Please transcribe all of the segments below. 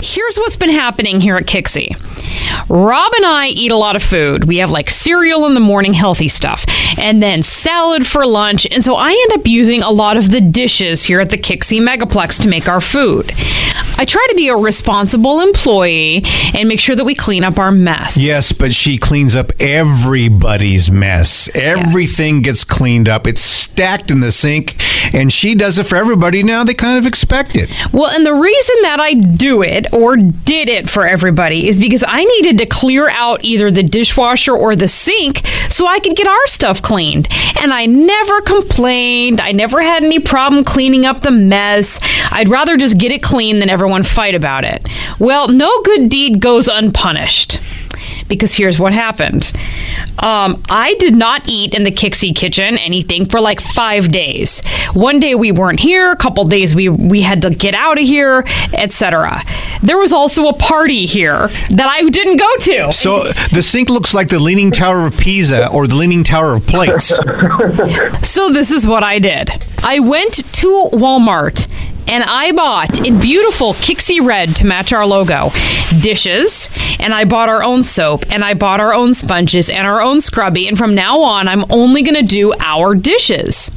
Here's what's been happening here at KyXy. Rob and I eat a lot of food. We have like cereal in the morning, healthy stuff, and then salad for lunch. And so I end up using a lot of the dishes here at the KyXy Megaplex to make our food. I try to be a responsible employee and make sure that we clean up our mess. Yes, but she cleans up everybody's mess. Everything gets cleaned up. It's stacked in the sink, and she does it for everybody. Now they kind of expect it. Well, and the reason that I do it or did it for everybody is because I needed to clear out either the dishwasher or the sink so I could get our stuff cleaned. And I never complained. I never had any problem cleaning up the mess. I'd rather just get it clean than everyone fight about it. Well, no good deed goes unpunished because here's what happened. Um, I did not eat in the KyXy kitchen anything for like five days. One day we weren't here. A couple days we we had to get out of here, etc. There was also a party here that I didn't go to. So the sink looks like the Leaning Tower of Pisa or the Leaning Tower of Plates. So this is what I did. I went to Walmart and I bought in beautiful KyXy red to match our logo dishes, and I bought our own soap, and I bought our own sponges and our own scrubby. And from now on, I'm only going to do our dishes.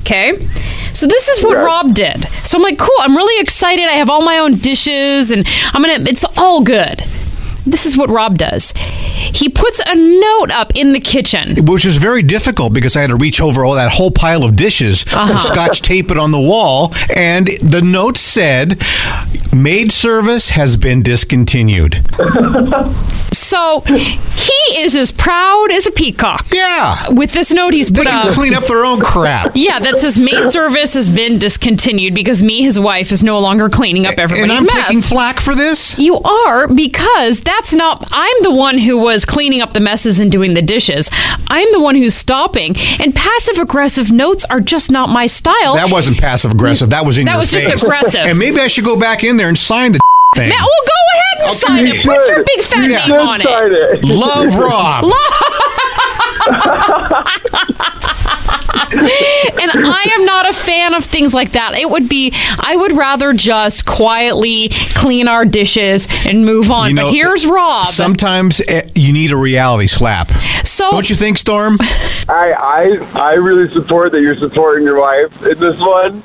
Okay. So this is what Rob did. So I'm like, cool. I'm really excited. I have all my own dishes and I'm going to, it's all good. This is what Rob does. He puts a note up in the kitchen. Which was very difficult because I had to reach over all that whole pile of dishes Uh-huh. to scotch tape it on the wall. And the note said, maid service has been discontinued. So he is as proud as a peacock. Yeah. With this note he's They can up. clean up their own crap. Yeah, that says maid service has been discontinued because me, his wife, is no longer cleaning up everybody's And I'm mess. taking flack for this? You are because that's not. I'm the one who was cleaning up the messes and doing the dishes. I'm the one who's stopping. And passive aggressive notes are just not my style. That wasn't passive aggressive. That was in That was just face. aggressive. And maybe I should go back in there and sign the thing. Matt, well, go ahead and sign it. Put your big fat Yeah. name on it. It. Love Rob. And I am not a fan of things like that. It would be. I would rather just quietly clean our dishes and move on. You know, but here's Rob. Sometimes eh, you need a reality slap. so Don't you think, Storm? I, I I really support that you're supporting your wife in this one.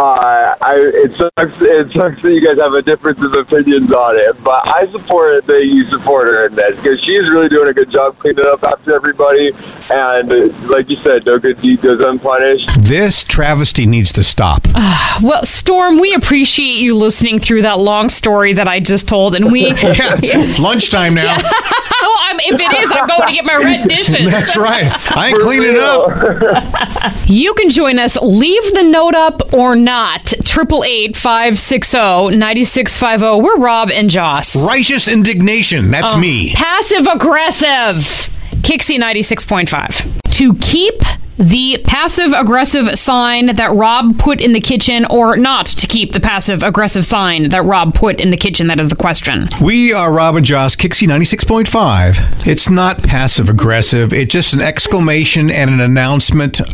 Uh, I it sucks it sucks that you guys have a difference of opinions on it, but I support that you support her in this because she's really doing a good job cleaning up after everybody. And uh, like you said, no good deed goes unpunished. This travesty needs to stop. Well, Storm, we appreciate you listening through that long story that I just told, and we. yeah, it's lunchtime now. I'm, if it is, I'm going to get my red dishes. That's right. I ain't cleaning it up. You can join us. Leave the note up or not. Triple eight five six zero ninety six five zero. We're Rob and Joss. Righteous indignation. That's um, me. Passive aggressive. KyXy ninety six point five. To keep the passive aggressive sign that Rob put in the kitchen, or not to keep the passive aggressive sign that Rob put in the kitchen. That is the question. We are Rob and Joss, KyXy 96.5. It's not passive aggressive. It's just an exclamation and an announcement uh,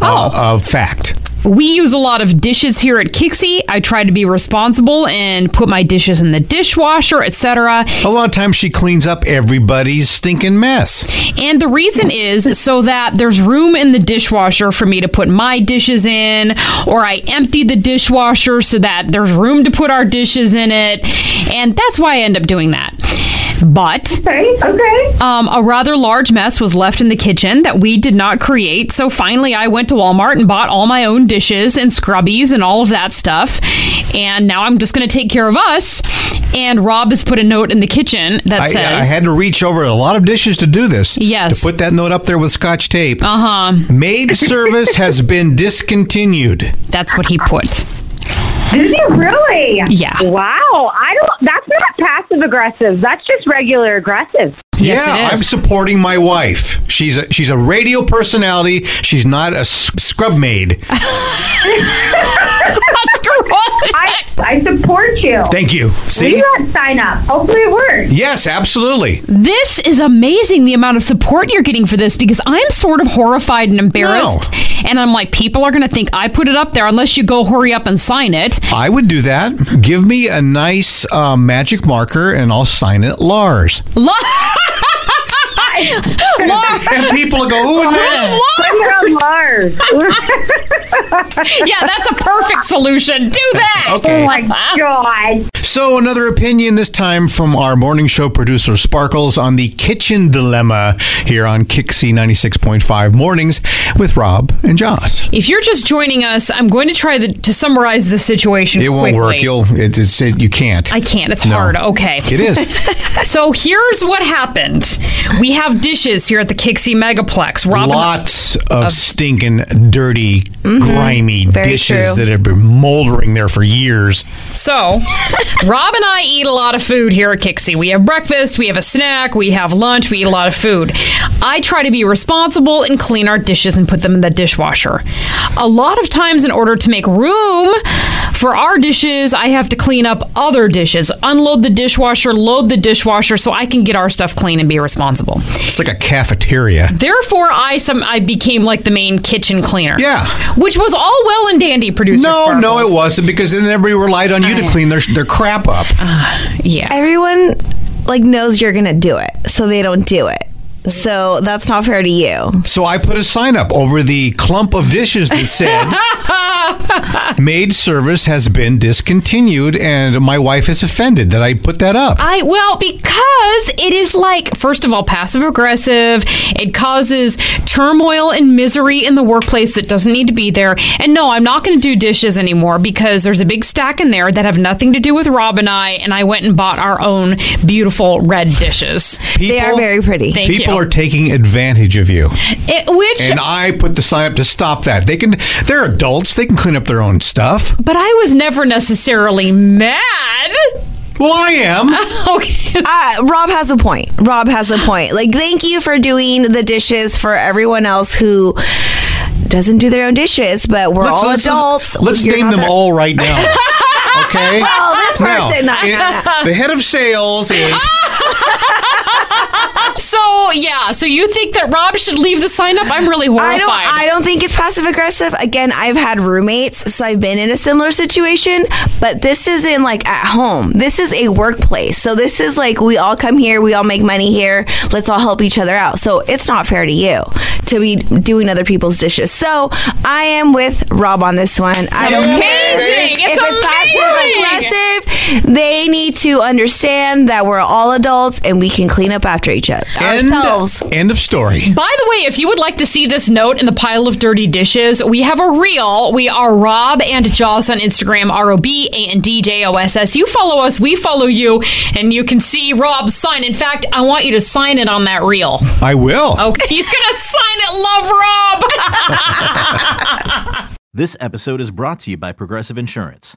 Oh. of fact. We use a lot of dishes here at KyXy. I try to be responsible and put my dishes in the dishwasher, etc. A lot of times she cleans up everybody's stinking mess. And the reason is so that there's room in the dishwasher for me to put my dishes in, or I empty the dishwasher so that there's room to put our dishes in it. And that's why I end up doing that. But Okay, okay. um, a rather large mess was left in the kitchen that we did not create. So finally, I went to Walmart and bought all my own dishes and scrubbies and all of that stuff. And now I'm just going to take care of us. And Rob has put a note in the kitchen that I, says, I had to reach over a lot of dishes to do this. Yes. To put that note up there with scotch tape. Uh huh. Maid service has been discontinued. That's what he put. Did you really? Yeah. Wow. I don't. That's not passive aggressive. That's just regular aggressive. Yes, yeah, I'm supporting my wife. She's a she's a radio personality. She's not a scrub maid. I I support you. Thank you. Leave See? that sign up. Hopefully it works. Yes, absolutely. This is amazing the amount of support you're getting for this because I'm sort of horrified and embarrassed. And I'm like, people are going to think I put it up there unless you go hurry up and sign it. I would do that. Give me a nice uh, magic marker and I'll sign it Lars. La- Laura, And people will go, who who's knows? Laura? You're on Mars. Yeah, that's a perfect solution. Do that. Okay. oh my god. So, another opinion this time from our morning show producer Sparkles on the kitchen dilemma here on KyXy 96.5 mornings with Rob and Joss. If you're just joining us, I'm going to try the, to summarize the situation. It won't quickly. work. You'll, it, it's, it, you can't. I can't. It's No. hard. Okay. It is. So here's what happened. We have dishes here at the KyXy Megaplex. Robin, Lots of stinking, dirty, mm-hmm. grimy Very dishes true. that have been moldering there for years. So, Rob and I eat a lot of food here at KyXy. We have breakfast, we have a snack, we have lunch, we eat a lot of food. I try to be responsible and clean our dishes and put them in the dishwasher. A lot of times, in order to make room for our dishes, I have to clean up other dishes, unload the dishwasher, load the dishwasher so I can get our stuff clean and be responsible. It's like a cafeteria. Therefore, I some I became like the main kitchen cleaner. Yeah. Which was all well and dandy, producer. No, no, it wasn't because then everybody relied on you to clean their, their crap up. Uh, yeah. Everyone like knows you're gonna do it, so they don't do it. So that's not fair to you. So I put a sign up over the clump of dishes that said maid service has been discontinued and my wife is offended that I put that up. I well because it is like first of all passive aggressive. It causes turmoil and misery in the workplace that doesn't need to be there. And no, I'm not going to do dishes anymore because there's a big stack in there that have nothing to do with Rob and I. And I went and bought our own beautiful red dishes. They are very pretty. Thank People you. Are taking advantage of you. It- which And I put the sign up to stop that. They can they're adults, they can clean up their own stuff. but I was never necessarily mad. Well, I am. Okay. Uh, Rob has a point. Rob has a point. Like, thank you for doing the dishes for everyone else who doesn't do their own dishes, but we're all adults. Let's You're name them that- all right now. Okay? Oh, this Now, person. no, no, no. the head of sales is So yeah, so you think that Rob should leave the sign up? I'm really horrified. I don't. I don't think it's passive aggressive. Again, I've had roommates, so I've been in a similar situation. But this isn't like at home. This is a workplace. So this is like we all come here, we all make money here. Let's all help each other out. So it's not fair to you to be doing other people's dishes. So I am with Rob on this one. I don't care Amazing. if It's it's passive aggressive. They need to understand that we're all adults and we can clean up after each other end, ourselves. end of story. By the way, if you would like to see this note in the pile of dirty dishes, we have a reel. We are Rob and Joss on Instagram, R O B A N D J O S S. You follow us, we follow you, and you can see Rob's sign. In fact, I want you to sign it on that reel. I will. Okay, he's gonna sign it, love Rob. This episode is brought to you by Progressive Insurance.